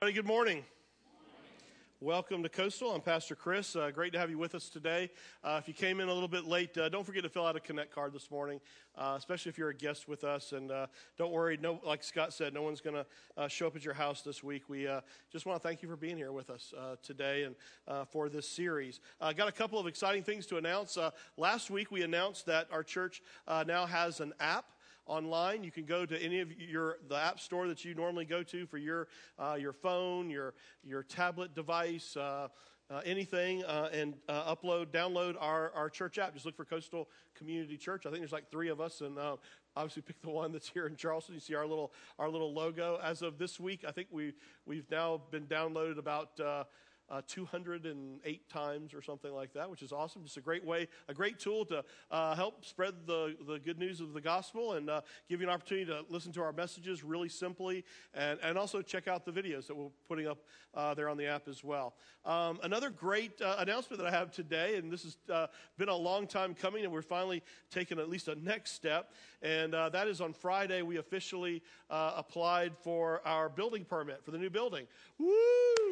Good morning. Welcome to Coastal. I'm Pastor Chris. Uh, great to have you with us today. Uh, if you came in a little bit late, uh, don't forget to fill out a Connect card this morning, uh, especially if you're a guest with us. And uh, don't worry, no, like Scott said, no one's going to uh, show up at your house this week. We just want to thank you for being here with us today and for this series. I got a couple of exciting things to announce. last week, we announced that our church now has an app online. You can go to any of your the app store that you normally go to for your uh, your phone, your your tablet device. Uh, uh, anything uh, and uh, upload, download our, our church app. Just look for Coastal Community Church. I think there's like three of us, and uh, obviously pick the one that's here in Charleston. You see our little our little logo. As of this week, I think we we've now been downloaded about uh, 208 times or something like that, which is awesome. Just a great way, a great tool to uh, help spread the, the good news of the gospel and uh, give you an opportunity to listen to our messages really simply and, and also check out the videos that we're putting up uh, there on the app as well. Um, another great uh, announcement that I have today, and this has uh, been a long time coming, and we're finally taking at least a next step, and that is on Friday we officially applied for our building permit for the new building. Woo!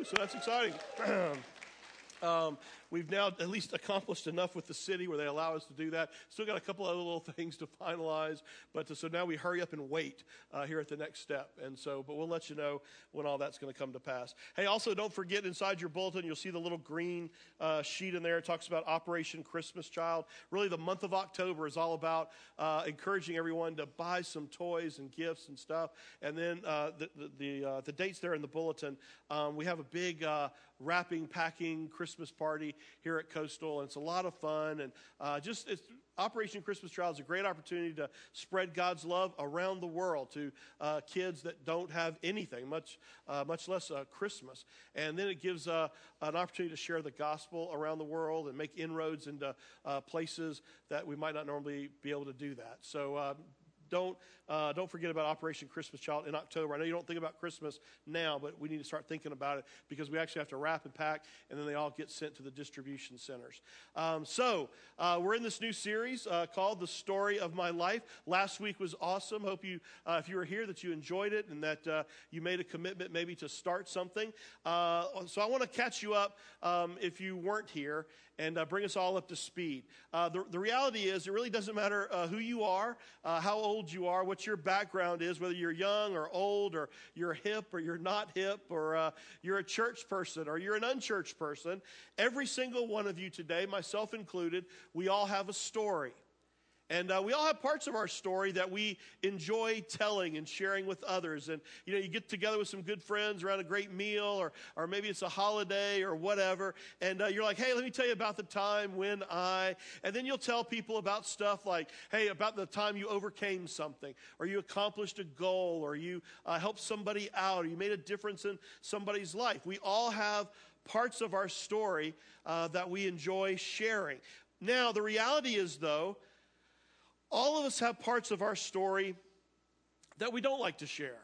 So that's exciting. um, we've now at least accomplished enough with the city where they allow us to do that. Still got a couple other little things to finalize, but to, so now we hurry up and wait uh, here at the next step. And so, but we'll let you know when all that's going to come to pass. Hey, also don't forget inside your bulletin, you'll see the little green uh, sheet in there. It talks about Operation Christmas Child. Really, the month of October is all about uh, encouraging everyone to buy some toys and gifts and stuff. And then uh, the the, the, uh, the, dates there in the bulletin. Um, we have a big uh, wrapping, packing Christmas party here at Coastal, and it's a lot of fun. And uh, just Operation Christmas Child is a great opportunity to spread God's love around the world to uh, kids that don't have anything, much, uh, much less uh, Christmas. And then it gives uh, an opportunity to share the gospel around the world and make inroads into uh, places that we might not normally be able to do that. So uh, don't, uh, don't forget about Operation Christmas Child in October. I know you don't think about Christmas now, but we need to start thinking about it because we actually have to wrap and pack, and then they all get sent to the distribution centers. Um, so uh, we're in this new series uh, called "The Story of My Life." Last week was awesome. Hope you, uh, if you were here, that you enjoyed it and that uh, you made a commitment maybe to start something. Uh, so I want to catch you up um, if you weren't here and uh, bring us all up to speed. Uh, the, the reality is, it really doesn't matter uh, who you are, uh, how old you are, what your background is, whether you're young or old, or you're hip or you're not hip, or uh, you're a church person or you're an unchurched person. Every single one of you today, myself included, we all have a story. And uh, we all have parts of our story that we enjoy telling and sharing with others. And, you know, you get together with some good friends around a great meal, or, or maybe it's a holiday or whatever. And uh, you're like, hey, let me tell you about the time when I. And then you'll tell people about stuff like, hey, about the time you overcame something, or you accomplished a goal, or you uh, helped somebody out, or you made a difference in somebody's life. We all have parts of our story uh, that we enjoy sharing. Now, the reality is, though, all of us have parts of our story that we don't like to share.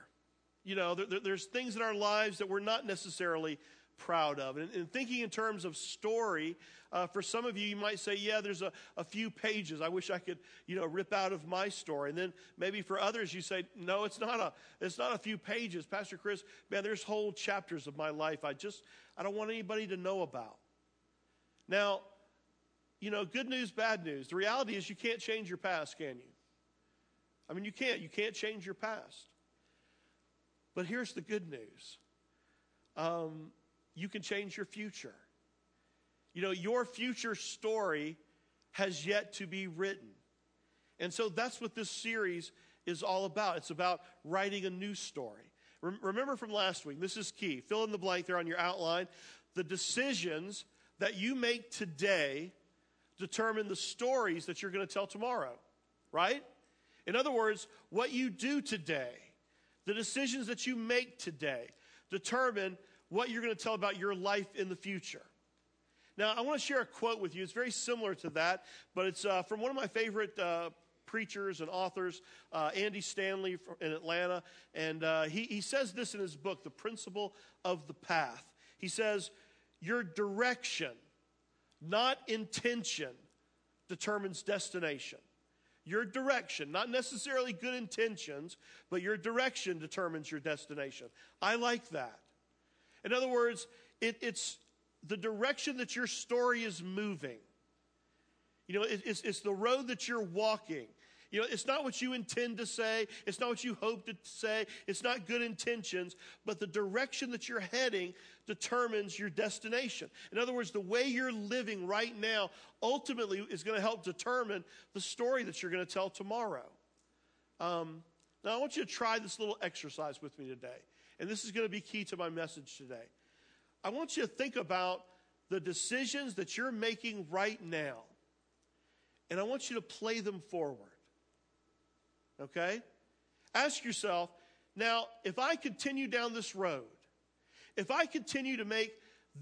You know, there, there's things in our lives that we're not necessarily proud of. And, and thinking in terms of story, uh, for some of you, you might say, yeah, there's a, a few pages. I wish I could, you know, rip out of my story. And then maybe for others, you say, no, it's not a, it's not a few pages. Pastor Chris, man, there's whole chapters of my life I just, I don't want anybody to know about. Now, you know, good news, bad news. The reality is you can't change your past, can you? I mean, you can't. You can't change your past. But here's the good news um, you can change your future. You know, your future story has yet to be written. And so that's what this series is all about. It's about writing a new story. Remember from last week, this is key. Fill in the blank there on your outline. The decisions that you make today determine the stories that you're going to tell tomorrow, right? In other words, what you do today, the decisions that you make today, determine what you're going to tell about your life in the future. Now, I want to share a quote with you. It's very similar to that, but it's uh, from one of my favorite uh, preachers and authors, uh, Andy Stanley in Atlanta. And uh, he, he says this in his book, The Principle of the Path. He says, Your direction not intention, determines destination. Your direction, not necessarily good intentions, but your direction determines your destination. I like that. In other words, it, it's the direction that your story is moving. You know, it, it's, it's the road that you're walking. You know, it's not what you intend to say. It's not what you hope to say. It's not good intentions, but the direction that you're heading determines your destination. In other words, the way you're living right now ultimately is going to help determine the story that you're going to tell tomorrow. Um, now, I want you to try this little exercise with me today. And this is going to be key to my message today. I want you to think about the decisions that you're making right now. And I want you to play them forward. Okay? Ask yourself now, if I continue down this road, if I continue to make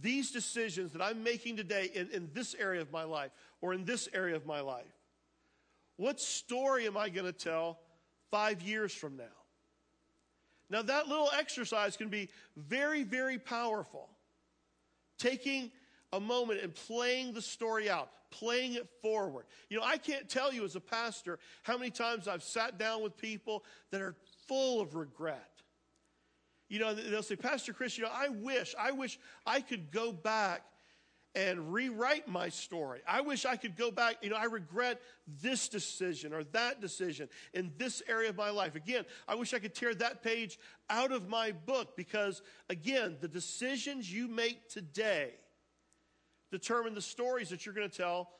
these decisions that I'm making today in, in this area of my life or in this area of my life, what story am I going to tell five years from now? Now, that little exercise can be very, very powerful. Taking a moment and playing the story out, playing it forward. You know, I can't tell you as a pastor how many times I've sat down with people that are full of regret. You know, they'll say, Pastor Chris, you know, I wish, I wish I could go back and rewrite my story. I wish I could go back. You know, I regret this decision or that decision in this area of my life. Again, I wish I could tear that page out of my book because, again, the decisions you make today determine the stories that you're going to tell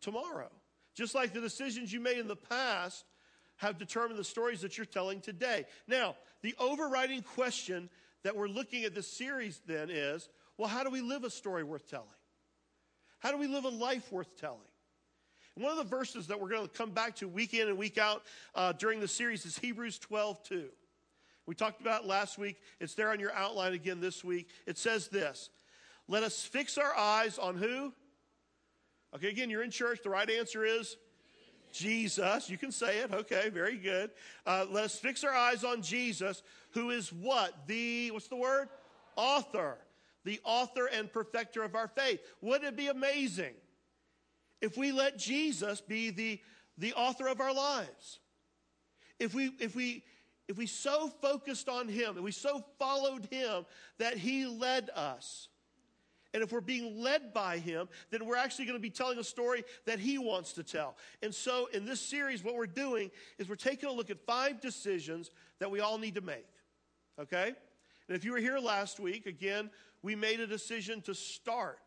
tomorrow. Just like the decisions you made in the past have determined the stories that you're telling today. Now, the overriding question that we're looking at this series then is well, how do we live a story worth telling? How do we live a life worth telling? one of the verses that we're going to come back to week in and week out uh, during the series is Hebrews 12 2. We talked about last week. It's there on your outline again this week. It says this let us fix our eyes on who? Okay, again, you're in church. The right answer is Jesus. You can say it. Okay, very good. Uh, let us fix our eyes on Jesus, who is what? The, what's the word? Author. The author and perfecter of our faith. Wouldn't it be amazing if we let Jesus be the, the author of our lives? If we, if we, if we so focused on him and we so followed him that he led us and if we're being led by him, then we're actually going to be telling a story that he wants to tell. And so in this series, what we're doing is we're taking a look at five decisions that we all need to make. Okay? And if you were here last week, again, we made a decision to start.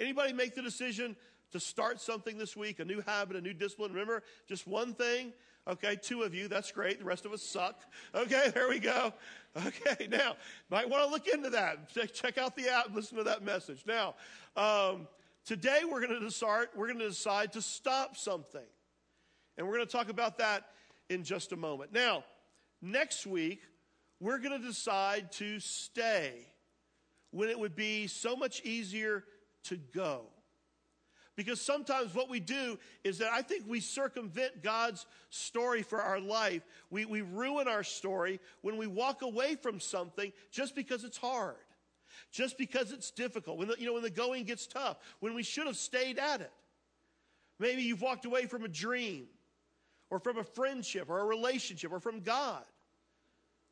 Anybody make the decision to start something this week, a new habit, a new discipline? Remember, just one thing? Okay, two of you, that's great. The rest of us suck. Okay, there we go. Okay, now, might want to look into that. Check out the app listen to that message. Now, um, today we're going to decide, we're going to decide to stop something. And we're going to talk about that in just a moment. Now, next week, we're going to decide to stay when it would be so much easier to go. Because sometimes what we do is that I think we circumvent God's story for our life. We, we ruin our story when we walk away from something just because it's hard, just because it's difficult, when the, you know, when the going gets tough, when we should have stayed at it. Maybe you've walked away from a dream or from a friendship or a relationship or from God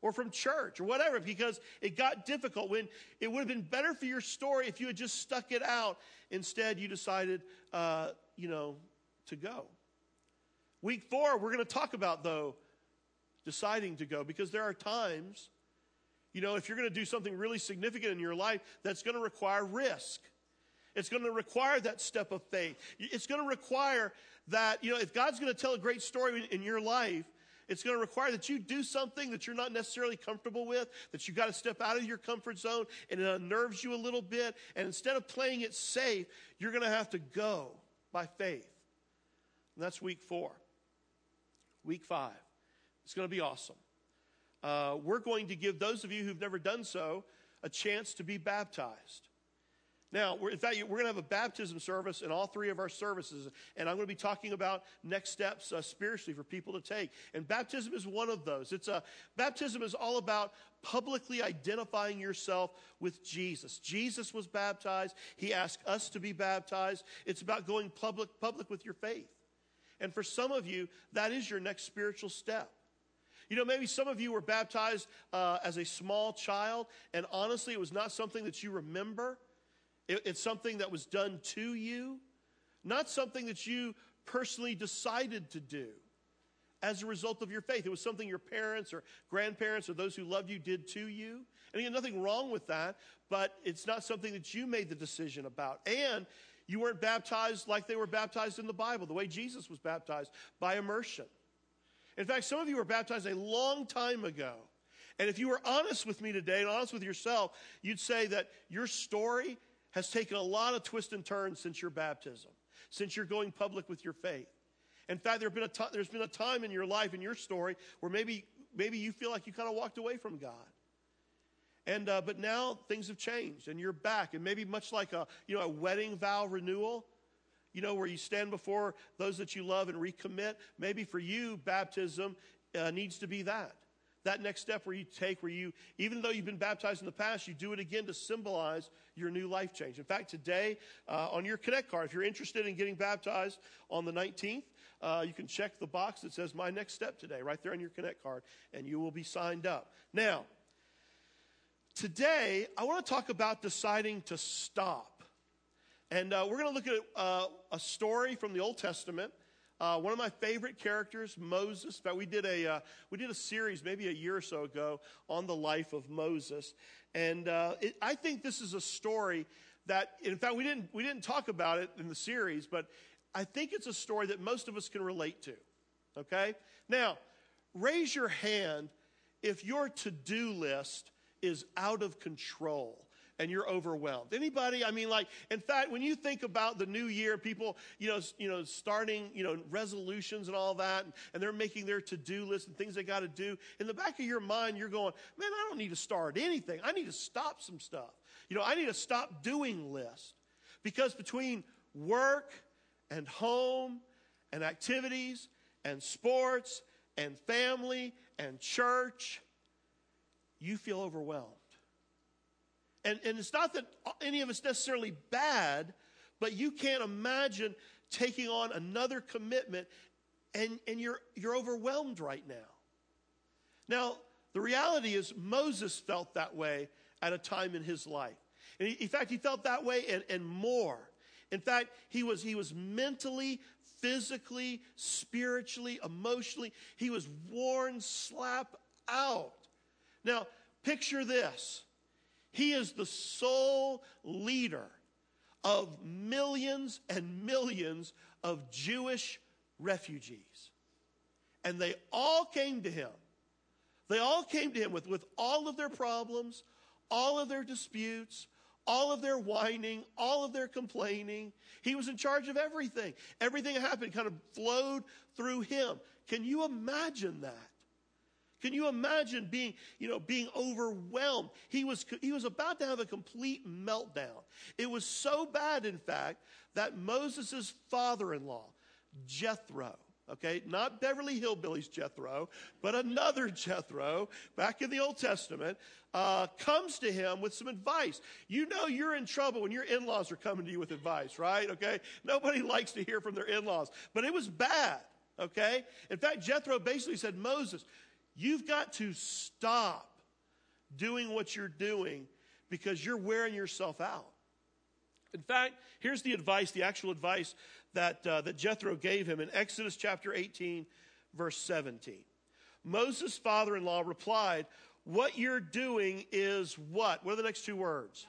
or from church or whatever because it got difficult when it would have been better for your story if you had just stuck it out. Instead, you decided, uh, you know, to go. Week four, we're going to talk about, though, deciding to go because there are times, you know, if you're going to do something really significant in your life, that's going to require risk. It's going to require that step of faith. It's going to require that, you know, if God's going to tell a great story in your life, it's going to require that you do something that you're not necessarily comfortable with, that you got to step out of your comfort zone, and it unnerves you a little bit. And instead of playing it safe, you're going to have to go by faith. And that's week four. Week five. It's going to be awesome. Uh, we're going to give those of you who've never done so a chance to be baptized. Now, in fact, we're going to have a baptism service in all three of our services, and I'm going to be talking about next steps uh, spiritually for people to take. And baptism is one of those. It's a baptism is all about publicly identifying yourself with Jesus. Jesus was baptized. He asked us to be baptized. It's about going public public with your faith. And for some of you, that is your next spiritual step. You know, maybe some of you were baptized uh, as a small child, and honestly, it was not something that you remember. It, it's something that was done to you, not something that you personally decided to do as a result of your faith. It was something your parents or grandparents or those who loved you did to you. And again, nothing wrong with that, but it's not something that you made the decision about. And you weren't baptized like they were baptized in the Bible, the way Jesus was baptized by immersion. In fact, some of you were baptized a long time ago. And if you were honest with me today and honest with yourself, you'd say that your story has taken a lot of twists and turns since your baptism, since you're going public with your faith. In fact, there been a t- there's been a time in your life, in your story, where maybe, maybe you feel like you kind of walked away from God. And, uh, but now things have changed and you're back. And maybe much like a, you know, a wedding vow renewal, you know, where you stand before those that you love and recommit. Maybe for you, baptism uh, needs to be that. That next step where you take, where you, even though you've been baptized in the past, you do it again to symbolize your new life change. In fact, today uh, on your Connect card, if you're interested in getting baptized on the 19th, uh, you can check the box that says My Next Step today, right there on your Connect card, and you will be signed up. Now, today I want to talk about deciding to stop. And uh, we're going to look at uh, a story from the Old Testament. Uh, one of my favorite characters, Moses. In fact, we did a uh, we did a series maybe a year or so ago on the life of Moses, and uh, it, I think this is a story that, in fact, we didn't we didn't talk about it in the series, but I think it's a story that most of us can relate to. Okay, now raise your hand if your to do list is out of control and you're overwhelmed. Anybody? I mean, like, in fact, when you think about the new year, people, you know, you know, starting, you know, resolutions and all that, and, and they're making their to-do list and things they got to do. In the back of your mind, you're going, man, I don't need to start anything. I need to stop some stuff. You know, I need to stop doing list because between work and home and activities and sports and family and church, you feel overwhelmed. And, and it's not that any of it's necessarily bad, but you can't imagine taking on another commitment and, and you're, you're overwhelmed right now. Now, the reality is, Moses felt that way at a time in his life. And he, in fact, he felt that way and, and more. In fact, he was, he was mentally, physically, spiritually, emotionally, he was worn slap out. Now, picture this he is the sole leader of millions and millions of Jewish refugees. And they all came to him. They all came to him with, with all of their problems, all of their disputes, all of their whining, all of their complaining. He was in charge of everything. Everything that happened kind of flowed through him. Can you imagine that? Can you imagine being, you know, being overwhelmed? He was, he was about to have a complete meltdown. It was so bad, in fact, that Moses' father-in-law, Jethro, okay, not Beverly Hillbillies Jethro, but another Jethro back in the Old Testament, uh, comes to him with some advice. You know you're in trouble when your in-laws are coming to you with advice, right? Okay, nobody likes to hear from their in-laws, but it was bad. Okay, in fact, Jethro basically said, Moses, You've got to stop doing what you're doing because you're wearing yourself out. In fact, here's the advice, the actual advice that, uh, that Jethro gave him in Exodus chapter 18, verse 17. Moses' father in law replied, What you're doing is what? What are the next two words?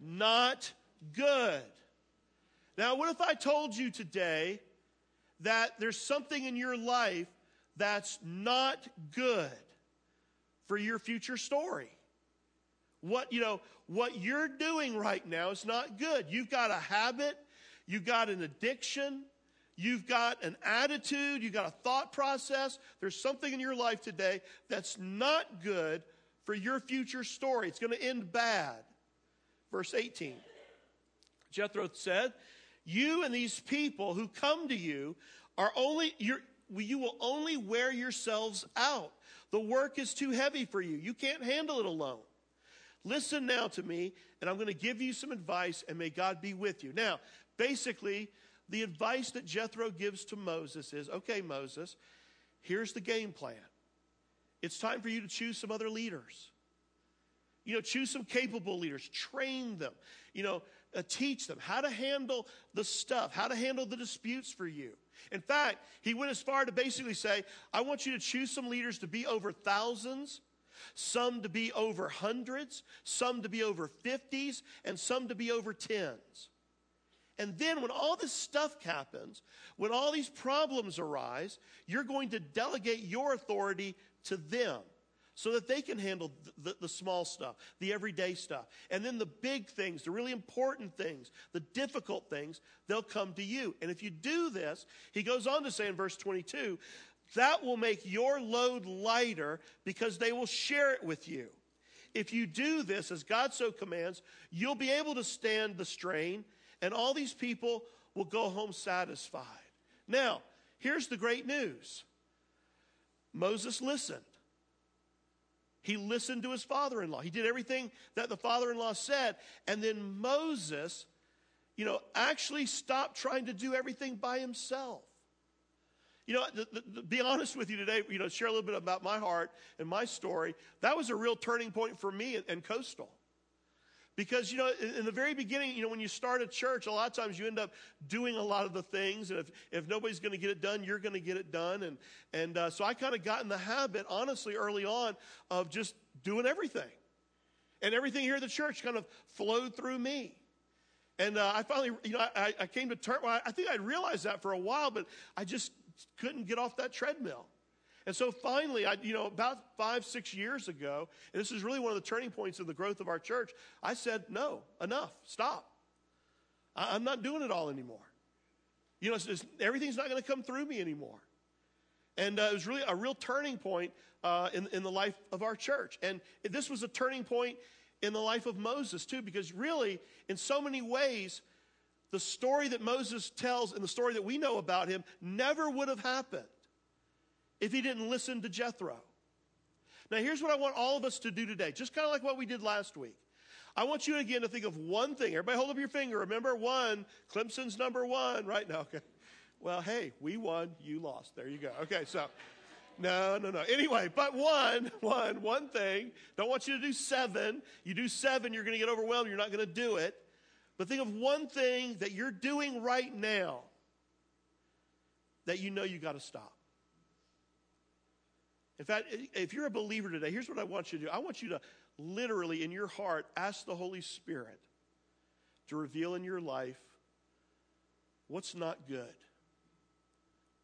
Not good. Now, what if I told you today that there's something in your life that's not good for your future story. What, you know, what you're doing right now is not good. You've got a habit, you've got an addiction, you've got an attitude, you've got a thought process. There's something in your life today that's not good for your future story. It's going to end bad. Verse 18. Jethro said, You and these people who come to you are only, you're, you will only wear yourselves out. The work is too heavy for you. You can't handle it alone. Listen now to me, and I'm going to give you some advice, and may God be with you. Now, basically, the advice that Jethro gives to Moses is okay, Moses, here's the game plan. it's time for you to choose some other leaders. You know, choose some capable leaders, train them, you know, uh, teach them how to handle the stuff, how to handle the disputes for you. In fact, he went as far to basically say, I want you to choose some leaders to be over thousands, some to be over hundreds, some to be over fifties, and some to be over tens. And then when all this stuff happens, when all these problems arise, you're going to delegate your authority to them so that they can handle the, the, small stuff, the everyday stuff. And then the big things, the really important things, the difficult things, they'll come to you. And if you do this, he goes on to say in verse 22, that will make your load lighter because they will share it with you. If you do this as God so commands, you'll be able to stand the strain, and all these people will go home satisfied. Now, here's the great news Moses listened. He listened to his father in law. He did everything that the father in law said. And then Moses, you know, actually stopped trying to do everything by himself. You know, be honest with you today, you know, share a little bit about my heart and my story. That was a real turning point for me and Coastal. Because, you know, in the very beginning, you know, when you start a church, a lot of times you end up doing a lot of the things. And if, if nobody's going to get it done, you're going to get it done. And, and uh, so I kind of got in the habit, honestly, early on, of just doing everything. And everything here at the church kind of flowed through me. And uh, I finally, you know, I, I came to terms, well, I think I'd realized that for a while, but I just couldn't get off that treadmill. And so finally, I, you know, about five, six years ago, and this is really one of the turning points of the growth of our church, I said, no, enough, stop. I, am not doing it all anymore. You know, it's, it's, everything's not going to come through me anymore. And uh, it was really a real turning point uh, in, in the life of our church. And this was a turning point in the life of Moses, too, because really, in so many ways, the story that Moses tells and the story that we know about him never would have happened if he didn't listen to Jethro. Now, here's what I want all of us to do today, just kind of like what we did last week. I want you again to think of one thing. Everybody hold up your finger. Remember one. Clemson's number one, right? now. okay. Well, hey, we won, you lost. There you go. Okay, so no, no, no. Anyway, but one, one, one thing. Don't want you to do seven. You do seven, you're going to get overwhelmed. You're not going to do it. But think of one thing that you're doing right now that you know you got to stop. In fact, if you're a believer today, here's what I want you to do I want you to literally, in your heart, ask the Holy Spirit to reveal in your life what's not good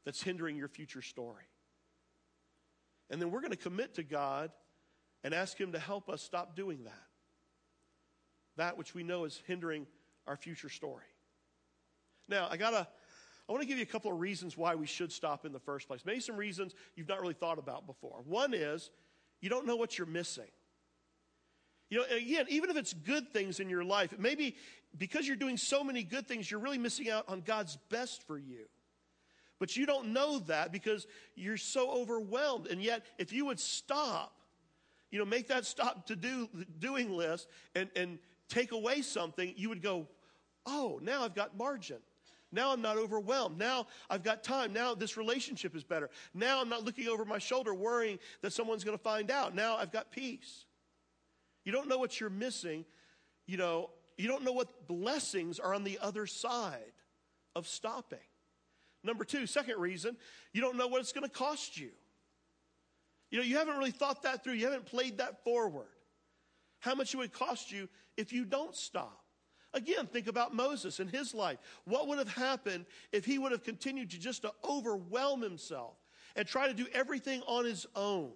that's hindering your future story. And then we're going to commit to God and ask Him to help us stop doing that. That which we know is hindering our future story. Now, I got to I want to give you a couple of reasons why we should stop in the first place. Maybe some reasons you've not really thought about before. One is you don't know what you're missing. You know, again, even if it's good things in your life, maybe because you're doing so many good things, you're really missing out on God's best for you. But you don't know that because you're so overwhelmed. And yet, if you would stop, you know, make that stop to do doing list and, and take away something, you would go, oh, now I've got margin. Now I'm not overwhelmed. Now I've got time. Now this relationship is better. Now I'm not looking over my shoulder worrying that someone's going to find out. Now I've got peace. You don't know what you're missing. You know, you don't know what blessings are on the other side of stopping. Number two, second reason, you don't know what it's going to cost you. You know, you haven't really thought that through. You haven't played that forward. How much it would cost you if you don't stop. Again, think about Moses and his life. What would have happened if he would have continued to just to overwhelm himself and try to do everything on his own?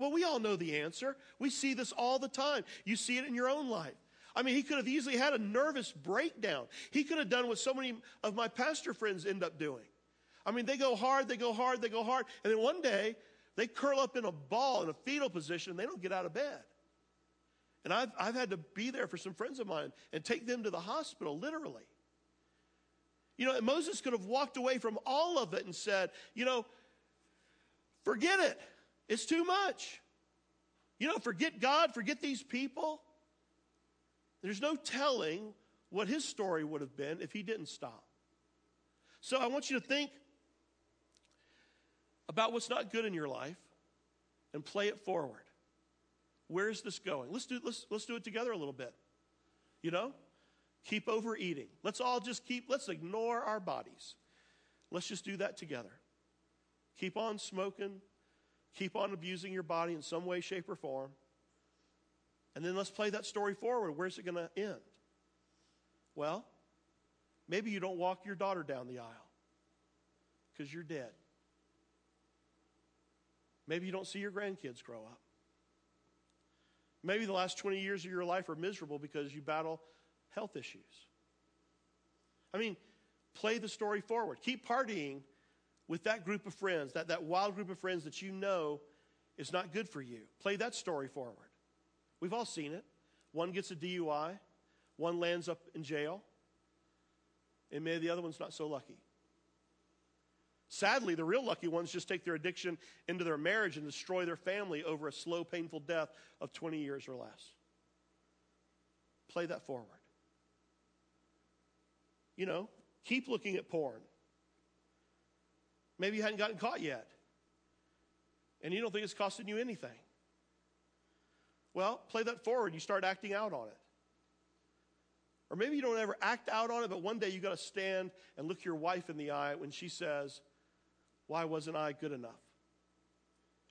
Well, we all know the answer. We see this all the time. You see it in your own life. I mean, he could have easily had a nervous breakdown. He could have done what so many of my pastor friends end up doing. I mean, they go hard, they go hard, they go hard, and then one day they curl up in a ball in a fetal position and they don't get out of bed. And I've, I've had to be there for some friends of mine and take them to the hospital, literally. You know, Moses could have walked away from all of it and said, you know, forget it. It's too much. You know, forget God, forget these people. There's no telling what his story would have been if he didn't stop. So I want you to think about what's not good in your life and play it forward. Where is this going? Let's do, let's, let's do it together a little bit. You know? Keep overeating. Let's all just keep, let's ignore our bodies. Let's just do that together. Keep on smoking. Keep on abusing your body in some way, shape, or form. And then let's play that story forward. Where's it going to end? Well, maybe you don't walk your daughter down the aisle because you're dead. Maybe you don't see your grandkids grow up. Maybe the last 20 years of your life are miserable because you battle health issues. I mean, play the story forward. Keep partying with that group of friends, that, that wild group of friends that you know is not good for you. Play that story forward. We've all seen it. One gets a DUI, one lands up in jail, and maybe the other one's not so lucky. Sadly, the real lucky ones just take their addiction into their marriage and destroy their family over a slow, painful death of 20 years or less. Play that forward. You know, keep looking at porn. Maybe you hadn't gotten caught yet, and you don't think it's costing you anything. Well, play that forward. You start acting out on it. Or maybe you don't ever act out on it, but one day you got to stand and look your wife in the eye when she says, why wasn't I good enough?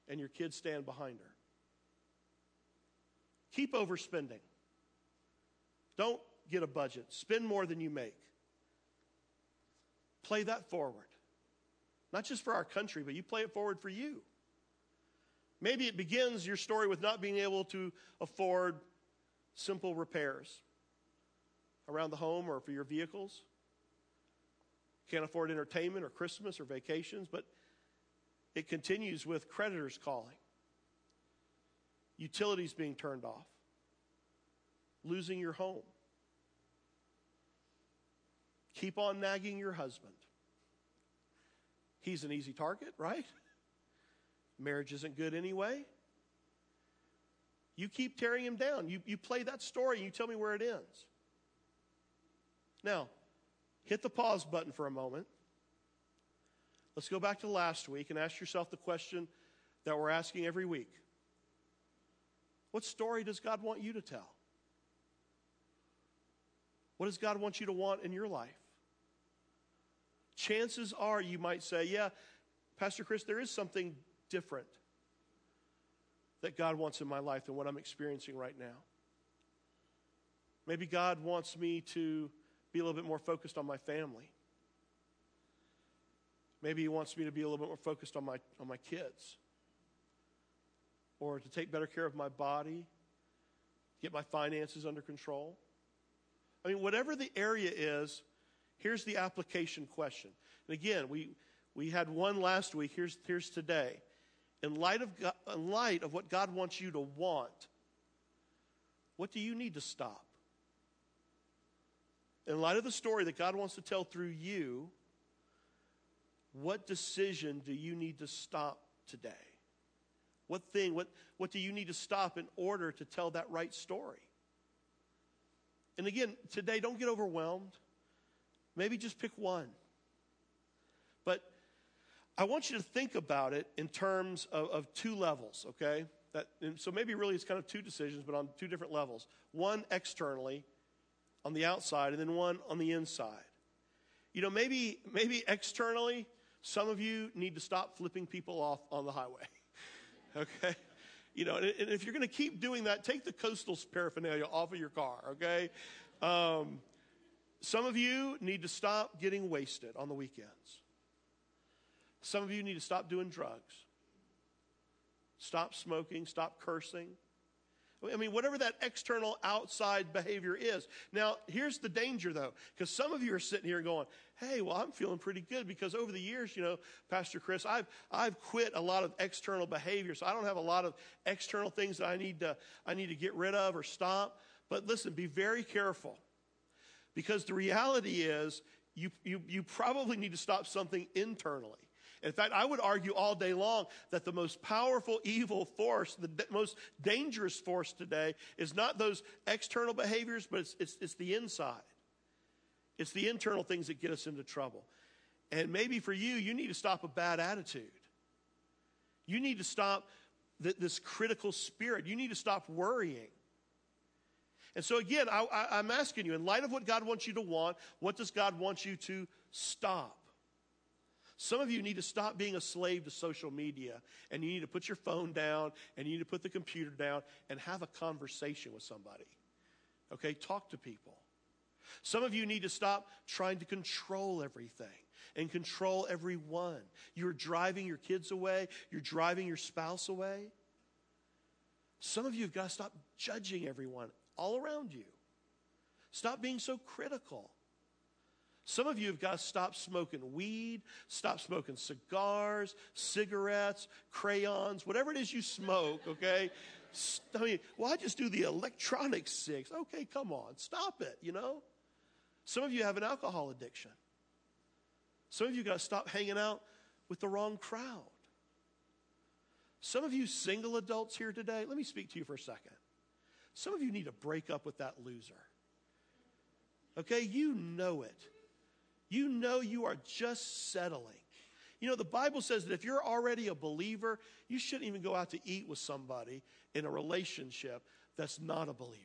And your kids stand behind her. Keep overspending. Don't get a budget. Spend more than you make. Play that forward. Not just for our country, but you play it forward for you. Maybe it begins your story with not being able to afford simple repairs around the home or for your vehicles can't afford entertainment or Christmas or vacations, but it continues with creditors calling, utilities being turned off, losing your home. Keep on nagging your husband. He's an easy target, right? Marriage isn't good anyway. You keep tearing him down. You, you play that story and you tell me where it ends. Now, hit the pause button for a moment. Let's go back to last week and ask yourself the question that we're asking every week What story does God want you to tell? What does God want you to want in your life? Chances are you might say, Yeah, Pastor Chris, there is something different that God wants in my life than what I'm experiencing right now. Maybe God wants me to be a little bit more focused on my family. Maybe he wants me to be a little bit more focused on my, on my kids. Or to take better care of my body, get my finances under control. I mean, whatever the area is, here's the application question. And again, we, we had one last week. Here's, here's today. In light, of God, in light of what God wants you to want, what do you need to stop? In light of the story that God wants to tell through you, what decision do you need to stop today? What thing, what, what do you need to stop in order to tell that right story? And again, today, don't get overwhelmed. Maybe just pick one. But I want you to think about it in terms of, of two levels, okay? That, so maybe really it's kind of two decisions, but on two different levels. One externally, on the outside and then one on the inside. You know, maybe, maybe externally, some of you need to stop flipping people off on the highway. okay? You know, and, and if you're going to keep doing that, take the coastal paraphernalia off of your car, okay? Um, some of you need to stop getting wasted on the weekends. Some of you need to stop doing drugs. Stop smoking, stop cursing, I mean, whatever that external outside behavior is. Now, here's the danger though, because some of you are sitting here going, hey, well, I'm feeling pretty good because over the years, you know, Pastor Chris, I've, I've quit a lot of external behavior. So I don't have a lot of external things that I need to, I need to get rid of or stop. But listen, be very careful because the reality is you, you, you probably need to stop something internally. In fact, I would argue all day long that the most powerful evil force, the d- most dangerous force today, is not those external behaviors, but it's, it's, it's the inside. It's the internal things that get us into trouble. And maybe for you, you need to stop a bad attitude. You need to stop th- this critical spirit. You need to stop worrying. And so, again, I, I, I'm asking you, in light of what God wants you to want, what does God want you to stop? Some of you need to stop being a slave to social media and you need to put your phone down and you need to put the computer down and have a conversation with somebody. Okay, talk to people. Some of you need to stop trying to control everything and control everyone. You're driving your kids away, you're driving your spouse away. Some of you have got to stop judging everyone all around you. Stop being so critical. Some of you have got to stop smoking weed, stop smoking cigars, cigarettes, crayons, whatever it is you smoke, okay? I mean, well, I just do the electronic six. Okay, come on, stop it, you know? Some of you have an alcohol addiction. Some of you got to stop hanging out with the wrong crowd. Some of you single adults here today, let me speak to you for a second. Some of you need to break up with that loser. Okay, you know it. You know you are just settling. You know, the Bible says that if you're already a believer, you shouldn't even go out to eat with somebody in a relationship that's not a believer.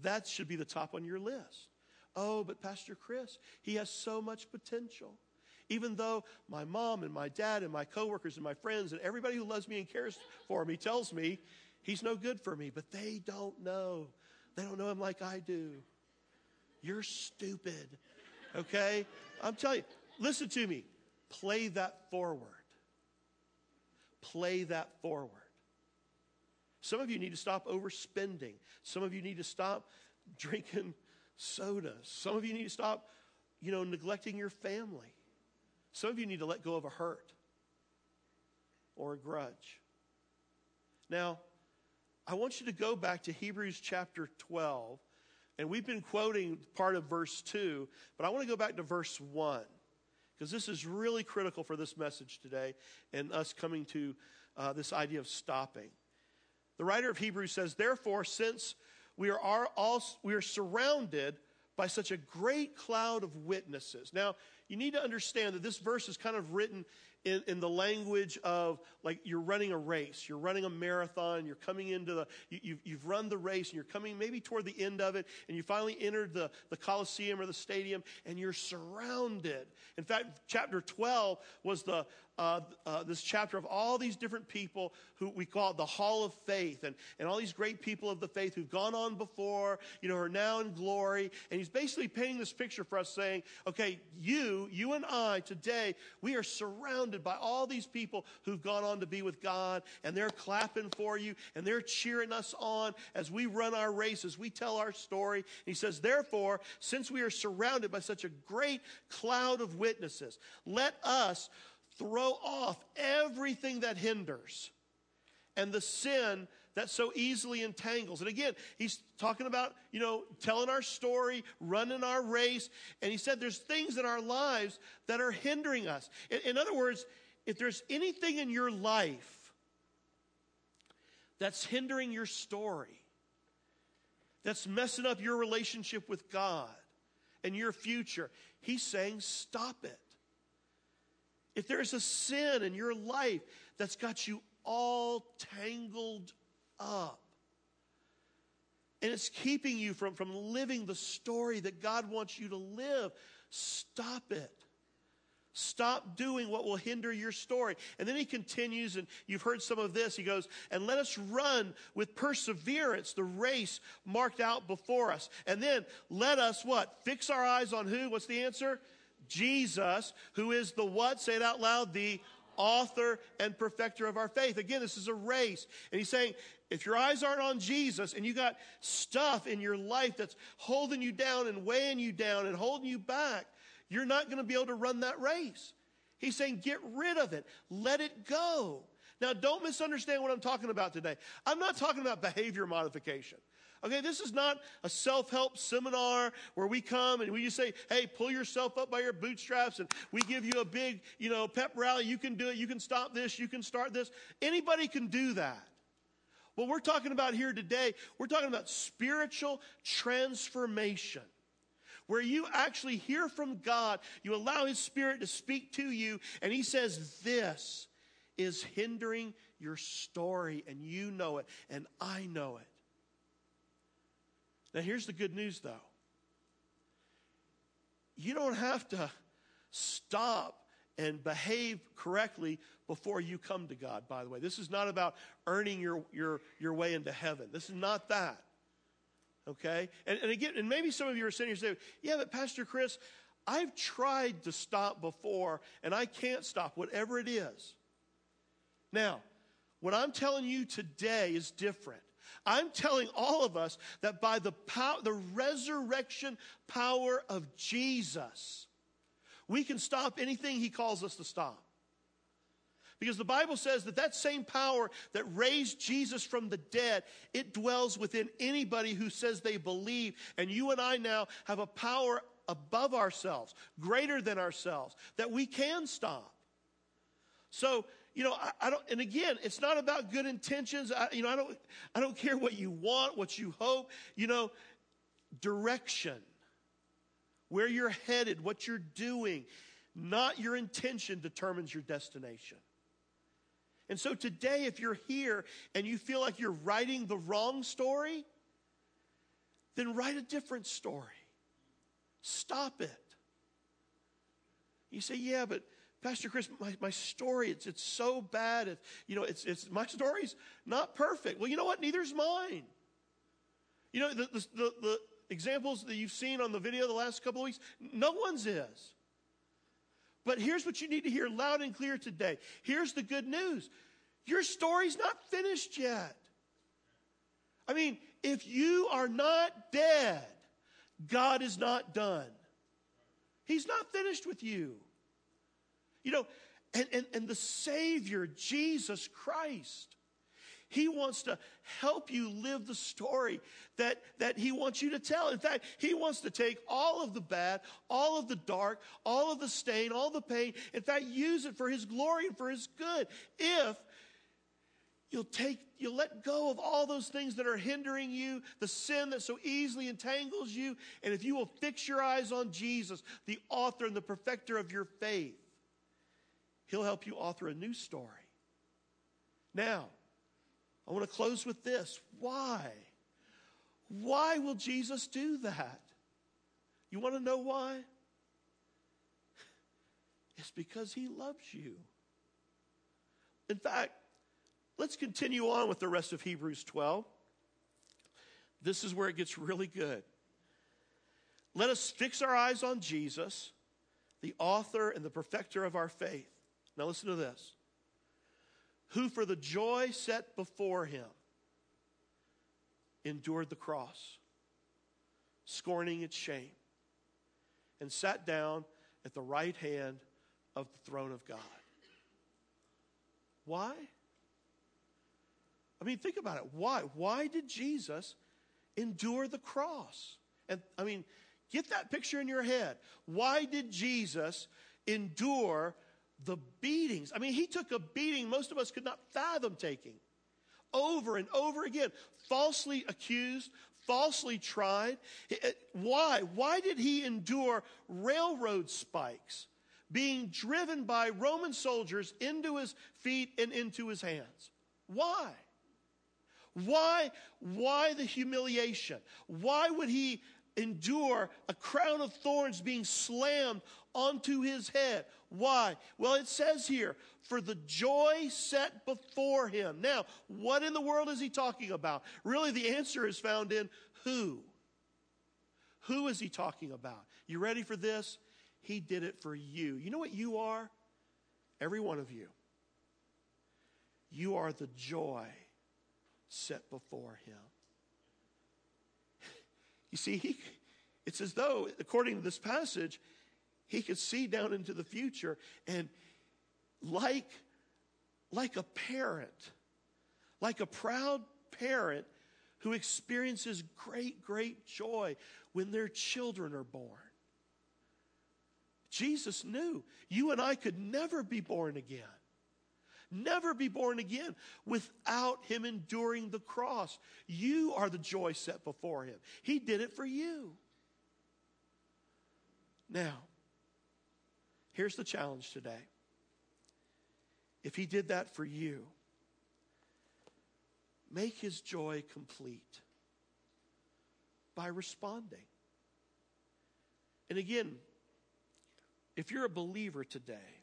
That should be the top on your list. Oh, but Pastor Chris, he has so much potential. Even though my mom and my dad and my coworkers and my friends and everybody who loves me and cares for me tells me he's no good for me, but they don't know. They don't know him like I do. You're stupid. Okay? I'm telling you, listen to me. Play that forward. Play that forward. Some of you need to stop overspending. Some of you need to stop drinking soda. Some of you need to stop, you know, neglecting your family. Some of you need to let go of a hurt or a grudge. Now, I want you to go back to Hebrews chapter 12, and we've been quoting part of verse 2, but I want to go back to verse 1 because this is really critical for this message today and us coming to uh, this idea of stopping. The writer of Hebrews says, Therefore, since we are, all, we are surrounded by such a great cloud of witnesses. Now, you need to understand that this verse is kind of written in, in the language of like you're running a race, you're running a marathon, you're coming into the, you, you've, you've run the race and you're coming maybe toward the end of it, and you finally entered the, the Coliseum or the stadium, and you're surrounded. In fact, chapter 12 was the, uh, uh, this chapter of all these different people who we call the Hall of Faith, and, and all these great people of the faith who've gone on before, you know, are now in glory. And he's basically painting this picture for us saying, okay, you, you and I today, we are surrounded by all these people who've gone on to be with God, and they're clapping for you, and they're cheering us on as we run our race, as we tell our story. And he says, therefore, since we are surrounded by such a great cloud of witnesses, let us throw off everything that hinders and the sin that so easily entangles. And again, he's talking about, you know, telling our story, running our race. And he said there's things in our lives that are hindering us. In, in other words, if there's anything in your life that's hindering your story, that's messing up your relationship with God and your future, he's saying, stop it. If there's a sin in your life that's got you all tangled up, and it's keeping you from, from living the story that God wants you to live, stop it. Stop doing what will hinder your story. And then he continues, and you've heard some of this. He goes, And let us run with perseverance the race marked out before us. And then let us what? Fix our eyes on who? What's the answer? Jesus, who is the what? Say it out loud. The author and perfecter of our faith. Again, this is a race. And he's saying, if your eyes aren't on Jesus and you got stuff in your life that's holding you down and weighing you down and holding you back, you're not going to be able to run that race. He's saying, get rid of it. Let it go. Now, don't misunderstand what I'm talking about today. I'm not talking about behavior modification. Okay, this is not a self help seminar where we come and we just say, hey, pull yourself up by your bootstraps and we give you a big, you know, pep rally. You can do it. You can stop this. You can start this. Anybody can do that. What we're talking about here today, we're talking about spiritual transformation where you actually hear from God, you allow His Spirit to speak to you, and He says, This is hindering your story, and you know it, and I know it. Now, here's the good news, though. You don't have to stop and behave correctly before you come to God, by the way. This is not about earning your, your, your way into heaven. This is not that. Okay? And, and again, and maybe some of you are sitting here saying, yeah, but Pastor Chris, I've tried to stop before and I can't stop, whatever it is. Now, what I'm telling you today is different. I'm telling all of us that by the power, the resurrection power of Jesus, we can stop anything he calls us to stop. Because the Bible says that that same power that raised Jesus from the dead, it dwells within anybody who says they believe. And you and I now have a power above ourselves, greater than ourselves, that we can stop. So, you know, I, I, don't, and again, it's not about good intentions. I, you know, I don't, I don't care what you want, what you hope, you know, direction, where you're headed, what you're doing, not your intention determines your destination. And so today, if you're here and you feel like you're writing the wrong story, then write a different story. Stop it. You say, yeah, but Pastor Chris, my, my story, it's, it's so bad. It's, you know, it's, it's, my story's not perfect. Well, you know what? Neither's mine. You know, the, the, the, the examples that you've seen on the video the last couple of weeks, no one's is. But here's what you need to hear loud and clear today. Here's the good news. Your story's not finished yet. I mean, if you are not dead, God is not done. He's not finished with you. You know, and, and, and the Savior, Jesus Christ, He wants to help you live the story that, that He wants you to tell. In fact, He wants to take all of the bad, all of the dark, all of the stain, all the pain, in fact, use it for His glory and for His good. If You'll take, you'll let go of all those things that are hindering you, the sin that so easily entangles you. And if you will fix your eyes on Jesus, the author and the perfecter of your faith, he'll help you author a new story. Now, I want to close with this. Why? Why will Jesus do that? You want to know why? It's because he loves you. In fact, Let's continue on with the rest of Hebrews 12. This is where it gets really good. Let us fix our eyes on Jesus, the author and the perfecter of our faith. Now, listen to this. Who, for the joy set before him, endured the cross, scorning its shame, and sat down at the right hand of the throne of God. Why? I mean, think about it. Why? Why did Jesus endure the cross? And I mean, get that picture in your head. Why did Jesus endure the beatings? I mean, he took a beating most of us could not fathom taking over and over again, falsely accused, falsely tried. Why? Why did he endure railroad spikes being driven by Roman soldiers into his feet and into his hands? Why? Why, why the humiliation? Why would he endure a crown of thorns being slammed onto his head? Why? Well, it says here, for the joy set before him. Now, what in the world is he talking about? Really, the answer is found in who. Who is he talking about? You ready for this? He did it for you. You know what you are? Every one of you. You are the joy set before him. You see, he, it's as though, according to this passage, he could see down into the future and like, like a parent, like a proud parent who experiences great, great joy when their children are born. Jesus knew you and I could never be born again never be born again without him enduring the cross. You are the joy set before him. He did it for you. Now, here's the challenge today. If he did that for you, make his joy complete by responding. And again, if you're a believer today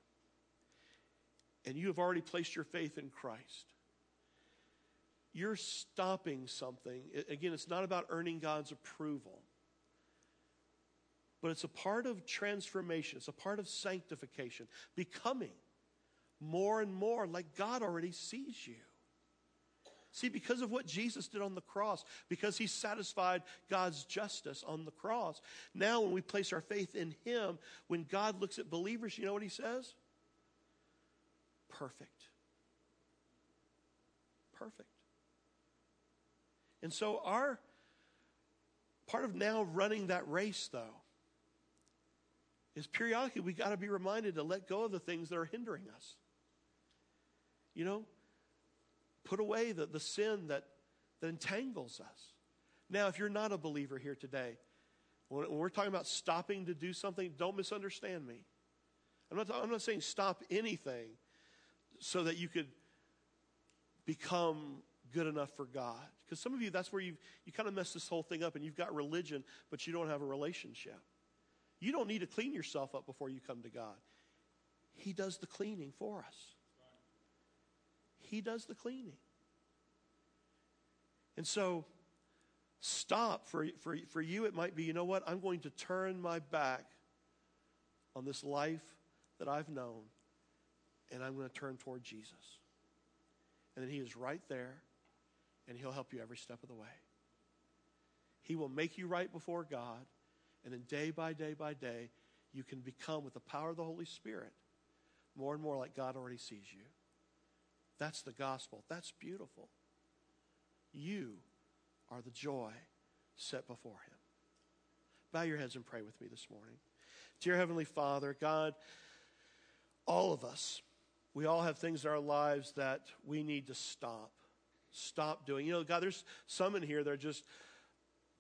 and you have already placed your faith in Christ, you're stopping something. Again, it's not about earning God's approval, but it's a part of transformation, it's a part of sanctification, becoming more and more like God already sees you. See, because of what Jesus did on the cross, because he satisfied God's justice on the cross, now when we place our faith in him, when God looks at believers, you know what he says? Perfect. Perfect. And so, our part of now running that race, though, is periodically we got to be reminded to let go of the things that are hindering us. You know, Put away the, the sin that, that entangles us. Now, if you're not a believer here today, when, when we're talking about stopping to do something, don't misunderstand me. I'm not, I'm not saying stop anything so that you could become good enough for God. Because some of you, that's where you you kind of mess this whole thing up and you've got religion, but you don't have a relationship. You don't need to clean yourself up before you come to God. He does the cleaning for us. He does the cleaning. And so, stop. For, for, for you, it might be you know what? I'm going to turn my back on this life that I've known, and I'm going to turn toward Jesus. And then He is right there, and He'll help you every step of the way. He will make you right before God, and then day by day by day, you can become, with the power of the Holy Spirit, more and more like God already sees you. That's the gospel. That's beautiful. You are the joy set before him. Bow your heads and pray with me this morning. Dear Heavenly Father, God, all of us, we all have things in our lives that we need to stop. Stop doing. You know, God, there's some in here that are just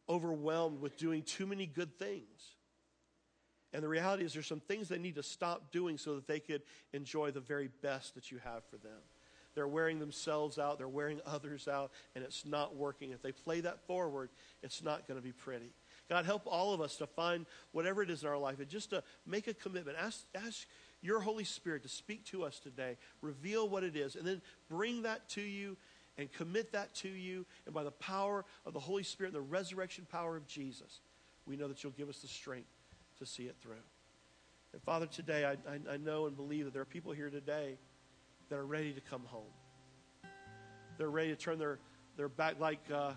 overwhelmed with doing too many good things. And the reality is, there's some things they need to stop doing so that they could enjoy the very best that you have for them. They're wearing themselves out, they're wearing others out, and it's not working. If they play that forward, it's not going to be pretty. God, help all of us to find whatever it is in our life and just to make a commitment. Ask, ask your Holy Spirit to speak to us today, reveal what it is, and then bring that to you and commit that to you. And by the power of the Holy Spirit and the resurrection power of Jesus, we know that you'll give us the strength to see it through. And Father, today I, I, I know and believe that there are people here today that are ready to come home. They're ready to turn their, their back, like, uh,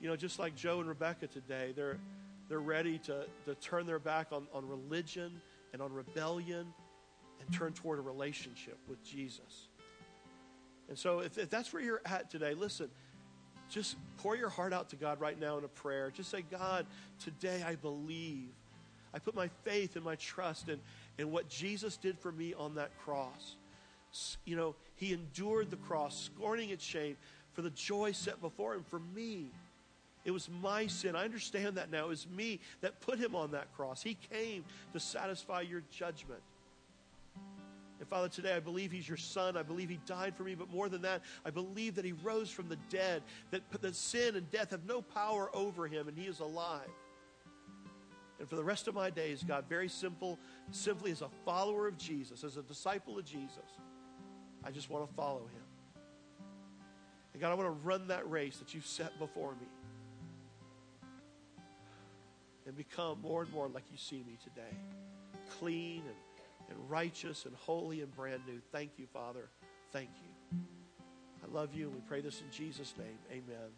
you know, just like Joe and Rebecca today. They're, they're ready to, to turn their back on, on religion and on rebellion and turn toward a relationship with Jesus. And so, if, if that's where you're at today, listen, just pour your heart out to God right now in a prayer. Just say, God, today I believe. I put my faith and my trust in, in what Jesus did for me on that cross you know, he endured the cross, scorning its shame for the joy set before him for me. It was my sin. I understand that now. It was me that put him on that cross. He came to satisfy your judgment. And Father, today I believe He's your Son. I believe He died for me. But more than that, I believe that He rose from the dead, that, that sin and death have no power over Him, and He is alive. And for the rest of my days, God, very simple, simply as a follower of Jesus, as a disciple of Jesus, I just want to follow him. And God, I want to run that race that you've set before me and become more and more like you see me today clean and, and righteous and holy and brand new. Thank you, Father. Thank you. I love you, and we pray this in Jesus' name. Amen.